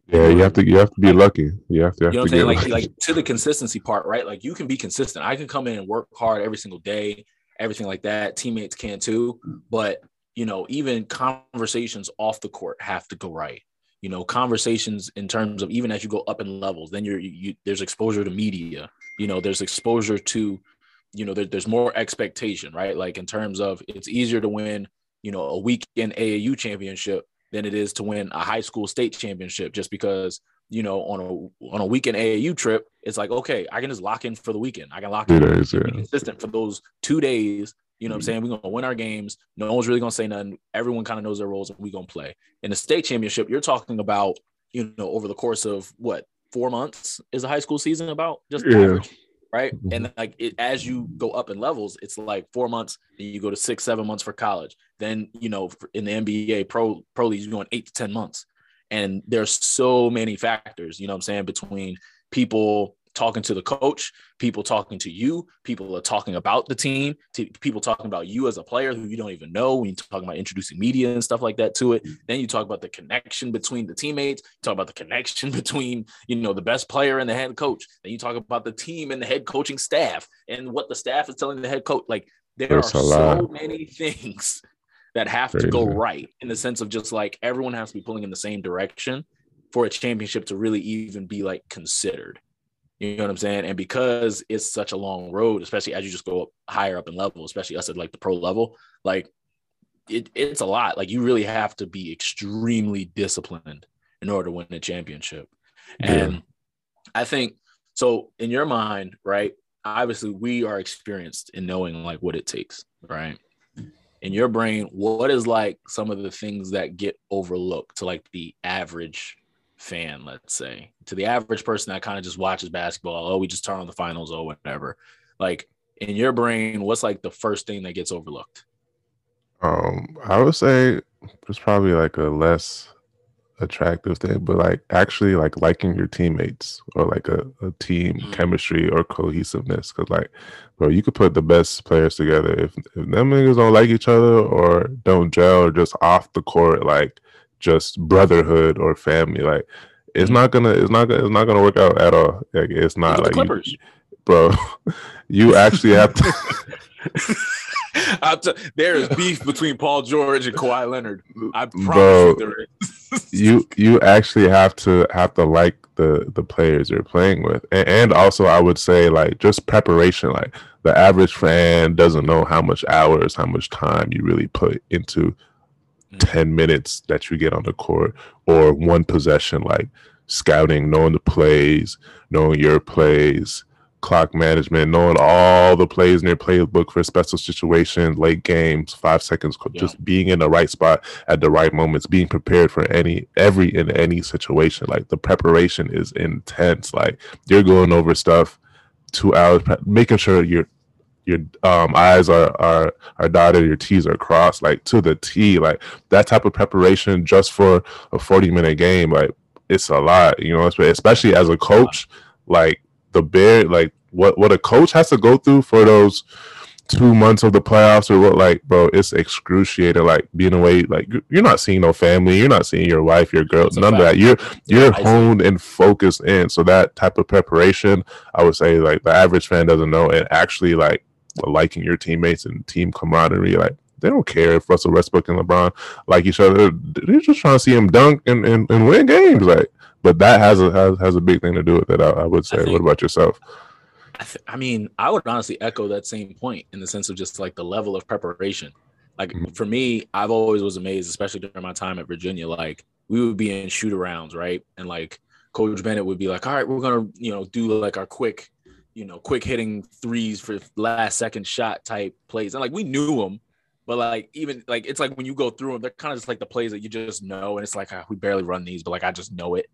Yeah, you have to you have to be lucky. You have to have You know what I'm saying? Like, lucky. like to the consistency part, right? Like you can be consistent. I can come in and work hard every single day, everything like that. Teammates can too. But you know, even conversations off the court have to go right. You know, conversations in terms of even as you go up in levels, then you're you, there's exposure to media. You know, there's exposure to, you know, there, there's more expectation, right? Like in terms of it's easier to win, you know, a weekend AAU championship than it is to win a high school state championship, just because you know, on a on a weekend AAU trip, it's like, okay, I can just lock in for the weekend. I can lock Two in, days, yeah. consistent for those two days. You know what I'm saying? We're gonna win our games. No one's really gonna say nothing. Everyone kind of knows their roles and we're gonna play. In the state championship, you're talking about, you know, over the course of what four months is a high school season about? Just Yeah. average, right? Mhm. And like it, as you go up in levels, it's like four months, then you go to six, seven months for college. Then, you know, in the NBA pro pro leagues, you're going eight to 10 months. And there's so many factors, you know what I'm saying, between people talking to the coach, people talking to you, people are talking about the team, people talking about you as a player who you don't even know when you're talking about introducing media and stuff like that to it. Then you talk about the connection between the teammates, you talk about the connection between, you know, the best player and the head coach. Then you talk about the team and the head coaching staff and what the staff is telling the head coach. Like there That's are so many things that have to go right in the sense of just like everyone has to be pulling in the same direction for a championship to really even be like considered. You know what I'm saying? And because it's such a long road, especially as you just go up higher up in level, especially us at like the pro level, like it, it's a lot. Like you really have to be extremely disciplined in order to win a championship. Yeah. And I think so in your mind, right? Obviously, we are experienced in knowing like what it takes, right? In your brain, what is like some of the things that get overlooked to like the average fan, let's say, to the average person that kind of just watches basketball? Oh, we just turn on the finals, or whatever. Like in your brain, what's like the first thing that gets overlooked? Um, I would say it's probably like a less attractive thing, but like actually like liking your teammates or like a, a team Mm. chemistry or cohesiveness. Cause like, bro, you could put the best players together. If if them niggas don't like each other or don't gel or just off the court, like just brotherhood or family, like it's Mhm. not gonna it's not gonna it's not gonna work out at all. Like it's not Look like the you- bro. You actually have to t- there is beef between Paul George and Kawhi Leonard. I promise Bro, you there is. you you actually have to have to like the the players you're playing with and, and also i would say like just preparation like the average fan doesn't know how much hours how much time you really put into. Mm. 10 minutes that you get on the court or one possession like scouting knowing the plays knowing your plays clock management knowing all the plays in your playbook for special situations late games five seconds Yeah. just being in the right spot at the right moments, being prepared for any every in any situation. Like the preparation is intense. Like you're going over stuff two hours, making sure your your um eyes are are are dotted, your T's are crossed, like to the T. Like that type of preparation just for a 40 minute game, like it's a lot, you know, especially as a coach, like the bear like what what a coach has to go through for those two months of the playoffs or what like bro it's excruciating like being away like you- you're not seeing no family you're not seeing your wife your girl It's a none of that you're you're see. honed and focused in so that type of preparation i would say like the average fan doesn't know and actually like liking your teammates and team camaraderie like they don't care if Russell Westbrook and LeBron like each other. They're just trying to see him dunk and, and, and win games. Like, but that has a has, has a big thing to do with it. I, I would say. think- what about yourself? I, th- I mean, I would honestly echo that same point in the sense of just like the level of preparation. Like Mhm. for me, I've always was amazed, especially during my time at Virginia. Like we would be in shoot arounds, right? And like Coach Bennett would be like, "All right, we're gonna, you know, do like our quick, you know, quick hitting threes for last second shot type plays." And like we knew them, but like even like it's like when you go through them, they're kind of just like the plays that you just know, and it's like ah, we barely run these, but like I just know it.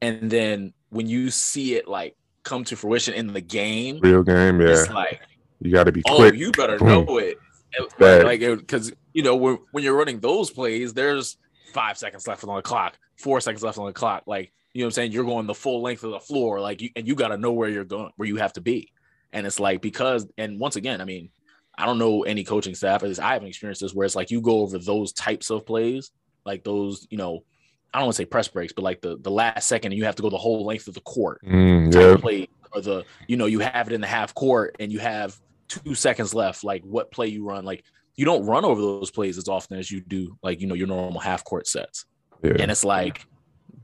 And then when you see it like come to fruition in the game, Real game, yeah. it's like, You got to be oh, quick. you better Boom. know it. It- Like, because you know when, when you're running those plays, there's five seconds left on the clock, four seconds left on the clock. Like, you know what I'm saying? You're going the full length of the floor, like, you, and you got to know where you're going, where you have to be. And it's like because, and once again, I mean, I don't know any coaching staff. at least I haven't experienced this where it's like you go over those types of plays, like those, you know, I don't want to say press breaks, but like the the last second, and you have to go the whole length of the court Mm, yeah, play or the you know you have it in the half court and you have two seconds left like what play you run like you don't run over those plays as often as you do like you know your normal half court sets yeah. and it's like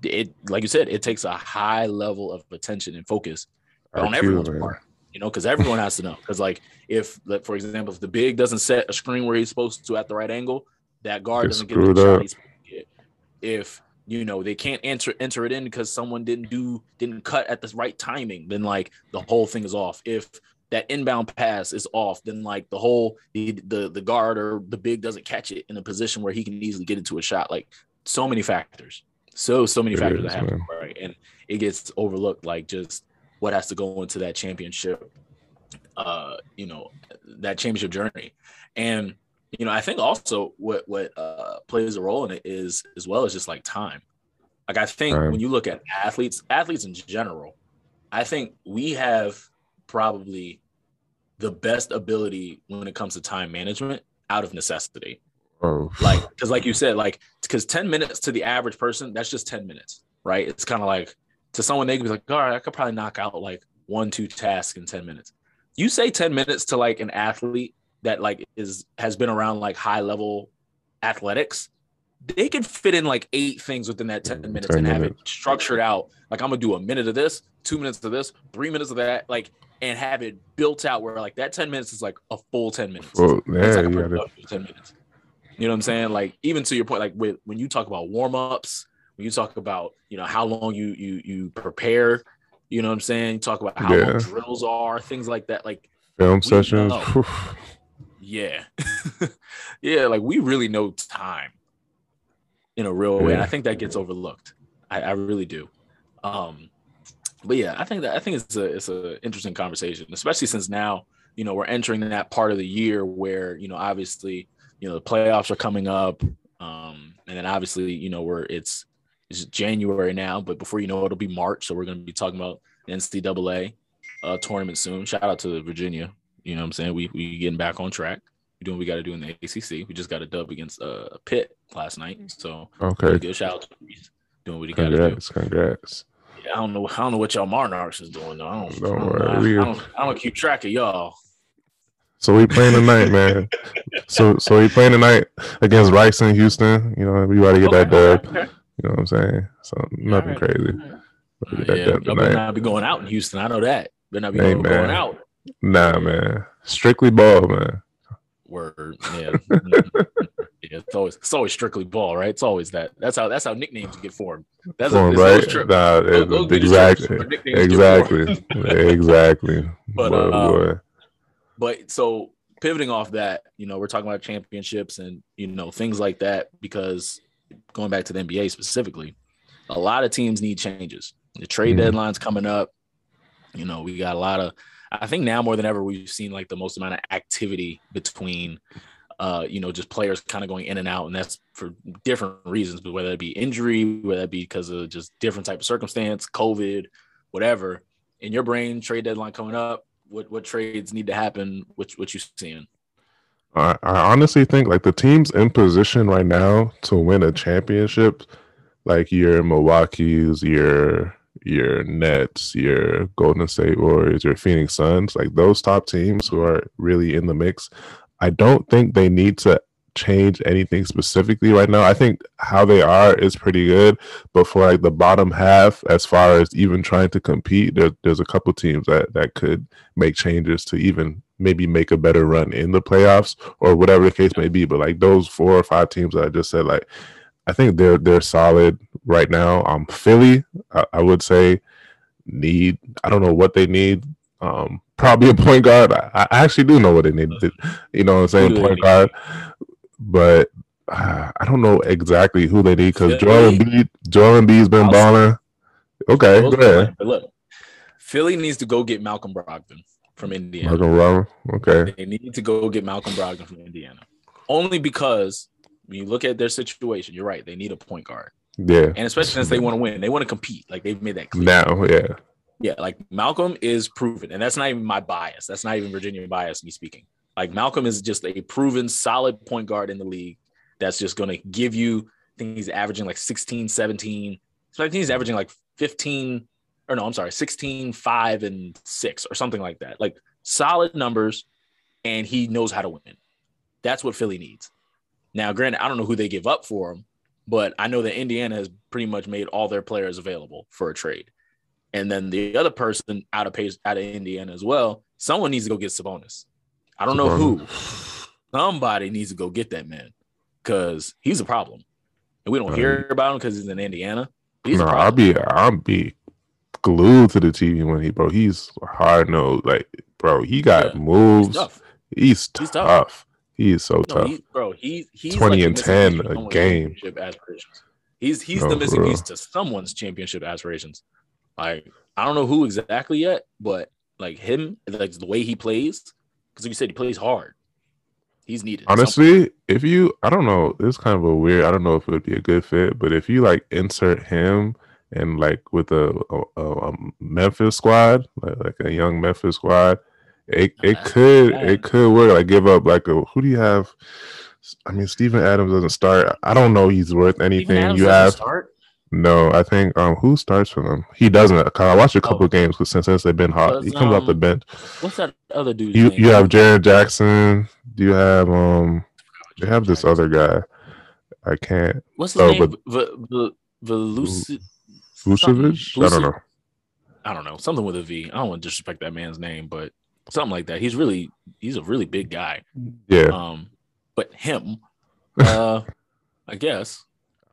it like you said it takes a high level of attention and focus on everyone's part you know because everyone has to know. Because like if like, for example if the big doesn't set a screen where he's supposed to at the right angle that guard doesn't get the shot he's supposed to get if you know they can't enter enter it in because someone didn't do didn't cut at the right timing then like the whole thing is off. If that inbound pass is off then like the whole the the, the guard or the big doesn't catch it in a position where he can easily get into a shot. Like so many factors. So so many It factors is, that happen right? And it gets overlooked like just what has to go into that championship uh you know that championship journey. And you know i think also what what uh plays a role in it is as well as just like time. Like i think Time. when you look at athletes athletes in general i think we have probably the best ability when it comes to time management out of necessity Oh, like because like you said like because 10 minutes to the average person that's just 10 minutes right? It's kind of like to someone they could be like all right i could probably knock out like one two tasks in 10 minutes. You say 10 minutes to like an athlete that like is has been around like high level athletics they could fit in like eight things within that 10 mm, minutes 10 and have it structured out. Like i'm gonna do a minute of this two minutes of this three minutes of that like and have it built out where like that 10 minutes is like a full 10 minutes. Well, it's yeah, like a you gotta, 10 minutes. You know what I'm saying? Like even to your point, like with when you talk about warm-ups, when you talk about, you know, how long you you you prepare, you know what I'm saying? You talk about how Yeah. long drills are, things like that. Like, film sessions. yeah. yeah, like we really know time in a real way. And I think that gets overlooked. I, I really do. Um, but yeah, I think that I think it's a it's a interesting conversation, especially since now, you know, we're entering that part of the year where, you know, obviously, you know, the playoffs are coming up. Um, and then obviously, you know, where it's it's January now, but before you know it, it'll be March. So we're going to be talking about the NCAA uh, tournament soon. Shout out to Virginia. You know what I'm saying? We we getting back on track. We're doing what we got to do in the ACC. We just got a dub against uh, Pitt last night. So Okay. good shout out to Reese doing what he got to do. Congrats. Congrats. Yeah, I don't know. I don't know what y'all Monarchs is doing though. I don't, Don't I don't, worry, I, we- I don't, I don't keep track of y'all. So we playing tonight, man. So so we playing tonight against Rice in Houston. You know, we about to get that Okay, dub. okay. You know what I'm saying? So nothing Alright. crazy. Uh, But yeah, that y'all better not be going out in Houston. I know that. Better not be Hey, going, going out. Nah, man. Strictly ball, man. Word. Yeah. yeah. It's always it's always strictly ball, right? It's always that. That's how that's how nicknames get formed. That's Form, it's right? always trip. Nah, Those- those exactly. trips where nicknames get formed. Exactly. exactly. But, boy, uh, boy. But so pivoting off that, you know, we're talking about championships and you know things like that because going back to the NBA specifically, a lot of teams need changes. The trade Mhm. deadline's coming up. You know, we got a lot of. I think now more than ever we've seen like the most amount of activity between, uh, you know, just players kind of going in and out, and that's for different reasons. But whether it be injury, whether it be because of just different type of circumstance, COVID, whatever. In your brain, trade deadline coming up. What what trades need to happen? What what you seeing? I, I honestly think like the teams in position right now to win a championship, like your Milwaukee's, your your Nets, your Golden State Warriors, your Phoenix Suns, like those top teams who are really in the mix, I don't think they need to change anything specifically right now. I think how they are is pretty good, but for like the bottom half, as far as even trying to compete, there, there's a couple teams that that could make changes to even maybe make a better run in the playoffs or whatever the case may be. But like those four or five teams that I just said, like I think they're they're solid right now. Um, Philly, I, I would say need. I don't know what they need. Um, probably a point guard. I, I actually do know what they need. You know what I'm saying? Who do they Point guard. But uh, I don't know exactly who they need because Joel? Embiid, Joel Embiid's been balling. Okay, go ahead. But look, Philly needs to go get Malcolm Brogdon from Indiana. Malcolm Brown. Okay. They need to go get Malcolm Brogdon from Indiana. Only because when you look at their situation, you're right. They need a point guard. Yeah. And especially since they want to win, they want to compete. Like they've made that clear. Now, yeah. Yeah, like Malcolm is proven, and that's not even my bias. That's not even Virginia bias, me speaking. Like Malcolm is just a proven solid point guard in the league that's just going to give you, I think he's averaging like 16, 17. So I think he's averaging like 15, or no, I'm sorry, 16, 5, and 6, or something like that. Like solid numbers, and he knows how to win. That's what Philly needs. Now, granted, I don't know who they give up for him, but I know that Indiana has pretty much made all their players available for a trade. And then the other person out of pace out of Indiana as well, someone needs to go get Sabonis. I don't know who. Somebody needs to go get that man because he's a problem. And we don't Right. hear about him because he's in Indiana. He's no, I'll be I'll be glued to the TV when he bro. He's hard nosed. Like, bro, he got Yeah. moves. He's tough. He's He's tough. tough. He is so No, tough. he, bro, he, he's 20 like and 10 missing piece to a game. Aspirations. He's he's No, the missing piece to someone's championship aspirations. Like I don't know who exactly yet, but like him, like the way he plays, because like you said, he plays hard. He's needed. Honestly, if you, I don't know, it's kind of a weird. I don't know if it would be a good fit, but if you like insert him and like with a, a, a Memphis squad, like, like a young Memphis squad, it it That's could bad. it could work. Like give up like a who do you have? I mean, Steven Adams doesn't start. I don't know he's worth anything. You have start. No. I think um who starts for them? He doesn't. I watched a couple Oh. games because since, since they've been hot, he comes off the um, bench. What's that other dude? You you have Jaren Jackson. Do you have um? You have this other guy. I can't. What's his oh, name? but- V- V- Veluci- Vucevic? I don't know. I don't know. Something with a V. I don't want to disrespect that man's name, but something like that. He's really he's a really big guy. Yeah, Um, but him, uh, I guess.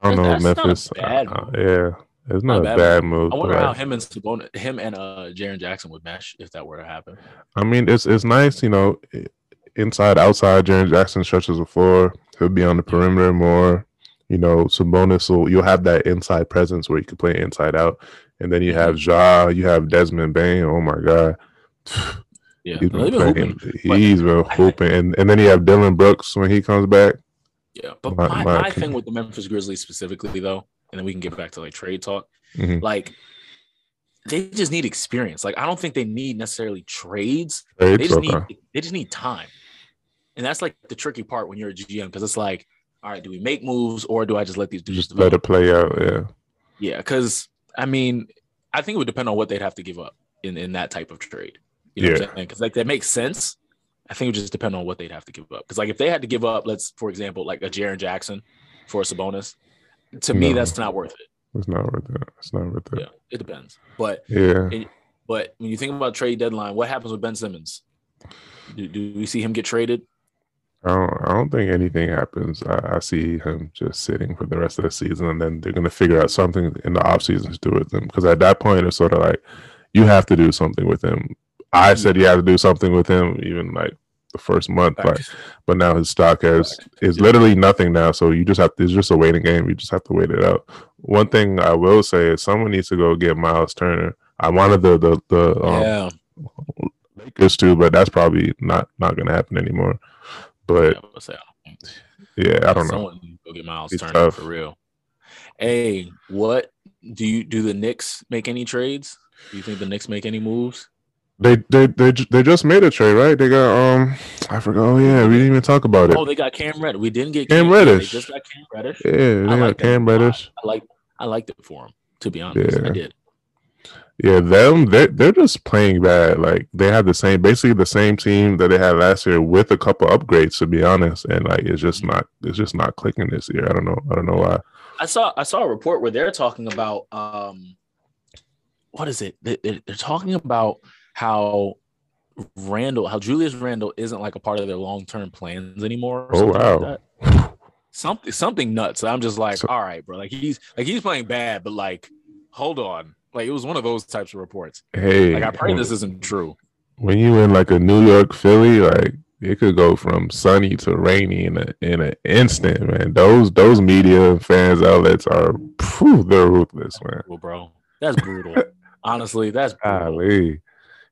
I don't know. that's not a Memphis. uh, yeah, it's not, Not a bad bad move. I wonder how him and Sabonis, him and uh Jaren Jackson would mesh if that were to happen. I mean, it's it's nice, you know, inside, outside. Jaren Jackson stretches the floor. He'll be on the perimeter more. You know, Sabonis will you'll have that inside presence where you can play inside out, and then you have Mm-hmm. Ja, you have Desmond Bane. Oh my God, Yeah, he's been been playing. hooping, He's been hooping, and and then you have Dillon Brooks when he comes back. Yeah, but My- my, my thing with the Memphis Grizzlies specifically, though, and then we can get back to like trade talk. Mhm. Like they just need experience. Like I don't think they need necessarily trades. Trades? They just Okay. need they just need time. And that's like the tricky part when you're a GM because it's like, all right, do we make moves or do I just let these dudes Just let it play out. Yeah. Yeah, because I mean, I think it would depend on what they'd have to give up in, in that type of trade. You know what I'm saying? Because like that makes sense. I think it would just depend on what they'd have to give up. Because like if they had to give up, let's for example, like a Jaren Jackson for a Sabonis, to me that's not worth it. It's not worth it. It's not worth Yeah, it. it depends. But Yeah. but when you think about trade deadline, what happens with Ben Simmons? Do, do we see him get traded? I don't, I don't think anything happens. I, I see him just sitting for the rest of the season, and then they're going to figure out something in the offseason to do with him. Because at that point, it's sort of like you have to do something with him. I said you have to do something with him, even like the first month. Like, but now his stock has is literally nothing now. So you just have to, it's just a waiting game. You just have to wait it out. One thing I will say is someone needs to go get Myles Turner. I wanted the the the um, yeah, Lakers too, but that's probably not not going to happen anymore. But yeah, I yeah, I don't know. Someone needs go get Myles He's Turner tough. for real. Hey, what do you do? The Knicks make any trades? Do you think the Knicks make any moves? They they they they just made a trade, right? They got um I forgot. Oh yeah, we didn't even talk about it. Oh, they got Cam Reddish. We didn't get Cam yeah, Reddish. They just got Cam Reddish. yeah, they I got like Cam that. Reddish. I like I liked it for him. To be honest, I did. Yeah, them they they're just playing bad. Like they have the same, basically the same team that they had last year with a couple upgrades. To be honest, and like it's just not it's just not clicking this year. I don't know. I don't know why. I saw I saw a report where they're talking about um, what is it? They, they- they're talking about how Randle, how Julius Randle isn't like a part of their long term plans anymore. Oh like wow. that. something something nuts. I'm just like, So- all right, bro. Like he's like he's playing bad, but like, hold on. Like it was one of those types of reports. Hey, Like I pray when, this isn't true. when you in like a New York Philly, like it could go from sunny to rainy in a in an instant, man. Those those media fans outlets are phew, they're ruthless, man. Well, bro, that's brutal. Honestly, that's brutal. Golly.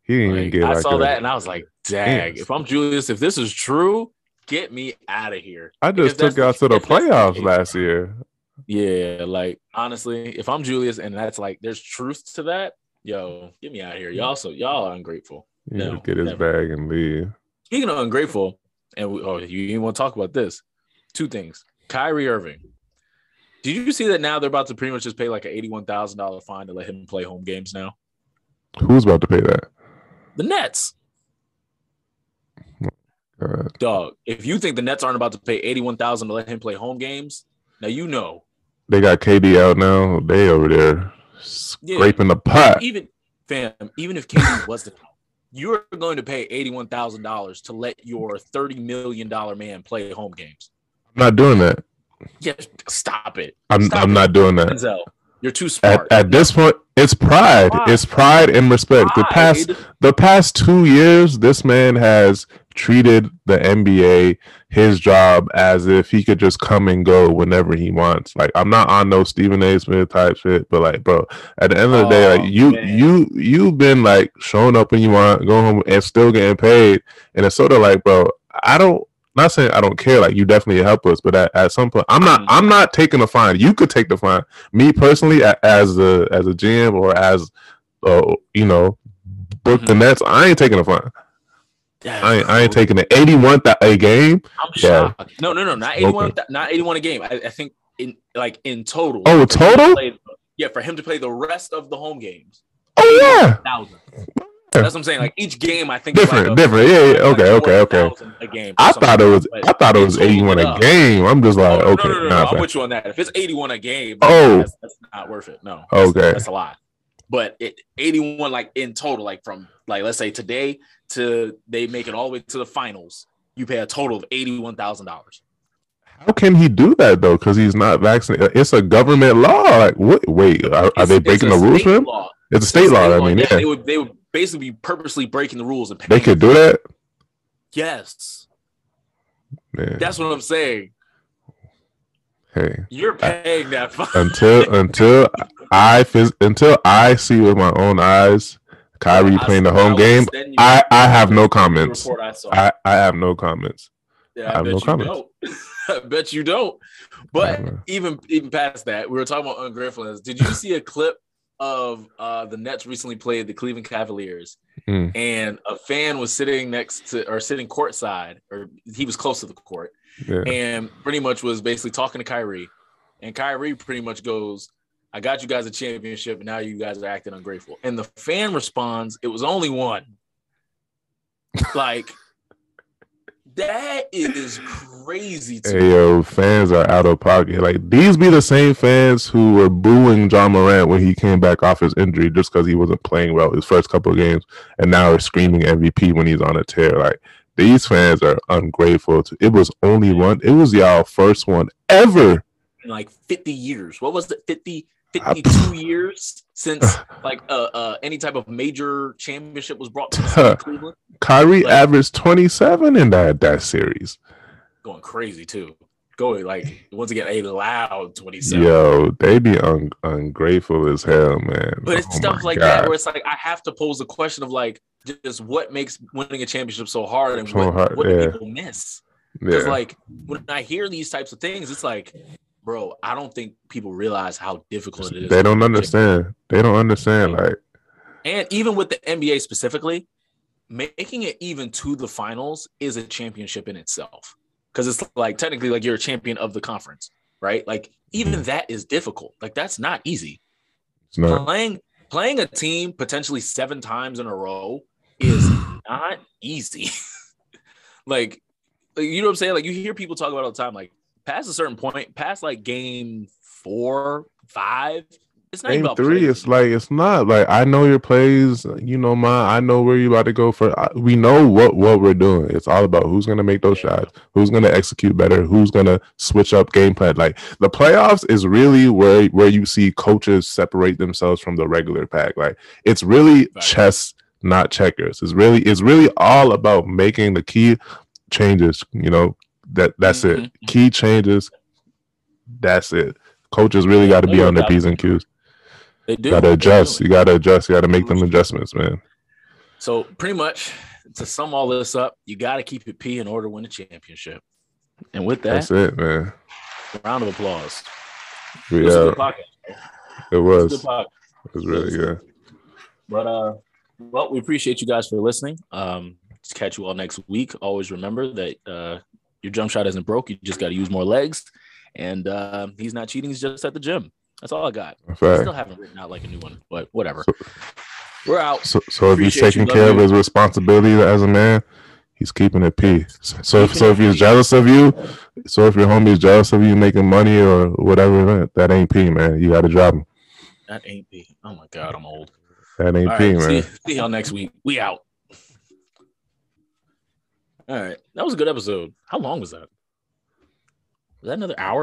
He didn't even get I like saw a- that and I was like, dang, Yes. if I'm Julius, if this is true, get me out of here. I Because just took out to the playoffs case, last year. Yeah, like honestly, if I'm Julius and that's like there's truth to that, yo, get me out of here. Y'all so y'all are ungrateful. He No, get his never. bag and leave. Speaking of ungrateful, and we, oh, you didn't want to talk about this. Two things. Kyrie Irving. Did you see that now they're about to pretty much just pay like an eighty-one thousand dollar fine to let him play home games now? Who's about to pay that? The Nets. Dog, if you think the Nets aren't about to pay eighty-one thousand to let him play home games, now you know. they got KD out now. They over there Yeah. scraping the pot. Even fam, even if KD wasn't, you're going to pay eighty-one thousand dollars to let your thirty million dollar man play home games. I'm not doing that. Yeah, stop it. I'm Stop I'm it. not doing that. Denzel, you're too At, smart. at this point, it's pride. Pride. It's pride and respect. The past the past two years, this man has treated the NBA his job as if he could just come and go whenever he wants. Like I'm not on no Stephen A. Smith type shit, but like, bro, at the end of the day, Oh, like you man. you you've been like showing up when you want, going home and still getting paid, and it's sort of like, bro, I don't not saying I don't care. Like you definitely help us, but at, at some point, I'm not. Mm-hmm. I'm not taking the fine. You could take the fine. Me personally, as a as a GM or as uh, you know, book mm-hmm. the Nets. I ain't taking a fine. I, ain't, I ain't taking the eighty one th- a game. I'm yeah. shocked. No, no, no, not eighty one. Th- not eighty one a game. I, I, think in like in total. Oh, total. To play, yeah, for him to play the rest of the home games. Oh yeah. 000. That's what I'm saying. Like each game, I think different, like a, different. Yeah, yeah. Okay, like okay, okay. A game. I thought it was. I thought it was 81 a game. I'm just like, oh, okay. No, no, no, no, nah, no. i you on that. If it's 81 a game, oh, that's, that's, not worth it. No. Okay. That's, that's a lot. But it 81 like in total, like from like let's say today to they make it all the way to the finals, you pay a total of eighty-one thousand dollars. How can he do that though? Because he's not vaccinated. It's a government law. Like, what? Wait, are, are they breaking the rules? Law. It's a state, it's a state law, law. I mean, yeah, yeah. They would. They would basically be purposely breaking the rules and they could do that. Yes, Man, that's what I'm saying. hey, You're paying that fine. until until I until I see with my own eyes Kyrie I playing the home I game, was sending you I I have no comments. I. I I have no comments. Yeah, I have bet no you comments. don't. I bet you don't. But even even past that, we were talking about ungratefulness. Did you see a clip of uh, the Nets recently played the Cleveland Cavaliers, Mm. and a fan was sitting next to or sitting courtside, or he was close to the court, Yeah. and pretty much was basically talking to Kyrie, and Kyrie pretty much goes. I got you guys a championship, and now you guys are acting ungrateful. And the fan responds, "It was only one." Like that is crazy to. Hey yo, fans are out of pocket. Like these be the same fans who were booing John Morant when he came back off his injury just because he wasn't playing well his first couple of games, and now are screaming MVP when he's on a tear. Like these fans are ungrateful. To, it was only one. It was y'all first one ever. in like 50 years. What was it? 50, 52 years since like uh, uh any type of major championship was brought to the city Cleveland. Kyrie Like- averaged twenty seven in that that series. Going crazy too. Going like once again a loud 27. Yo, they be un- ungrateful as hell, man. But it's Oh stuff like God. that where it's like I have to pose the question of like just what makes winning a championship so hard and So what, hard, what do people miss? Because Yeah. like when I hear these types of things, it's like, bro, I don't think people realize how difficult it is. They don't understand. They don't understand. Like And even with the NBA specifically, making it even to the finals is a championship in itself. Because it's like technically like you're a champion of the conference, right? Like even mm-hmm. that is difficult. Like that's not easy. it's not. Playing playing a team potentially seven times in a row is not easy. like, like, you know what I'm saying? Like you hear people talk about it all the time, like past a certain point, past like game four, five, it's not Game about three, plays. it's like it's not like I know your plays, you know my. I know where you about to go for. I, we know what what we're doing. It's all about who's gonna make those Yeah. shots, who's gonna execute better, who's gonna switch up game plan. Like the playoffs is really where where you see coaches separate themselves from the regular pack. Like it's really Right. chess, not checkers. It's really it's really all about making the key changes. You know that that's it. Mhm. Key changes. That's it. Coaches really got to be on their p's and q's. They do. Gotta adjust. do. You gotta adjust. You gotta make them adjustments, man. So pretty much to sum all this up, you got to keep it P in order to win a championship. And with that, That's it, man. round of applause. But It was a yeah, good podcast. it It was a was. good podcast. It was really good. But uh, well, we appreciate you guys for listening. Um, catch you all next week. Always remember that uh, your jump shot isn't broke. You just got to use more legs. And uh, he's not cheating. He's just at the gym. That's all I got. I fact. still haven't written out like a new one, but whatever. So- We're out. So, so if he's taking care of you. his responsibility as a man, he's keeping it P. So, if, so if he's jealous of you, so if your homie is jealous of you making money or whatever, that ain't P, man. You gotta drop him. That ain't P. Oh my God, I'm old. That ain't All P, right, man. see, see y'all next week. We out. All right. That was a good episode. How long was that? Was that another hour?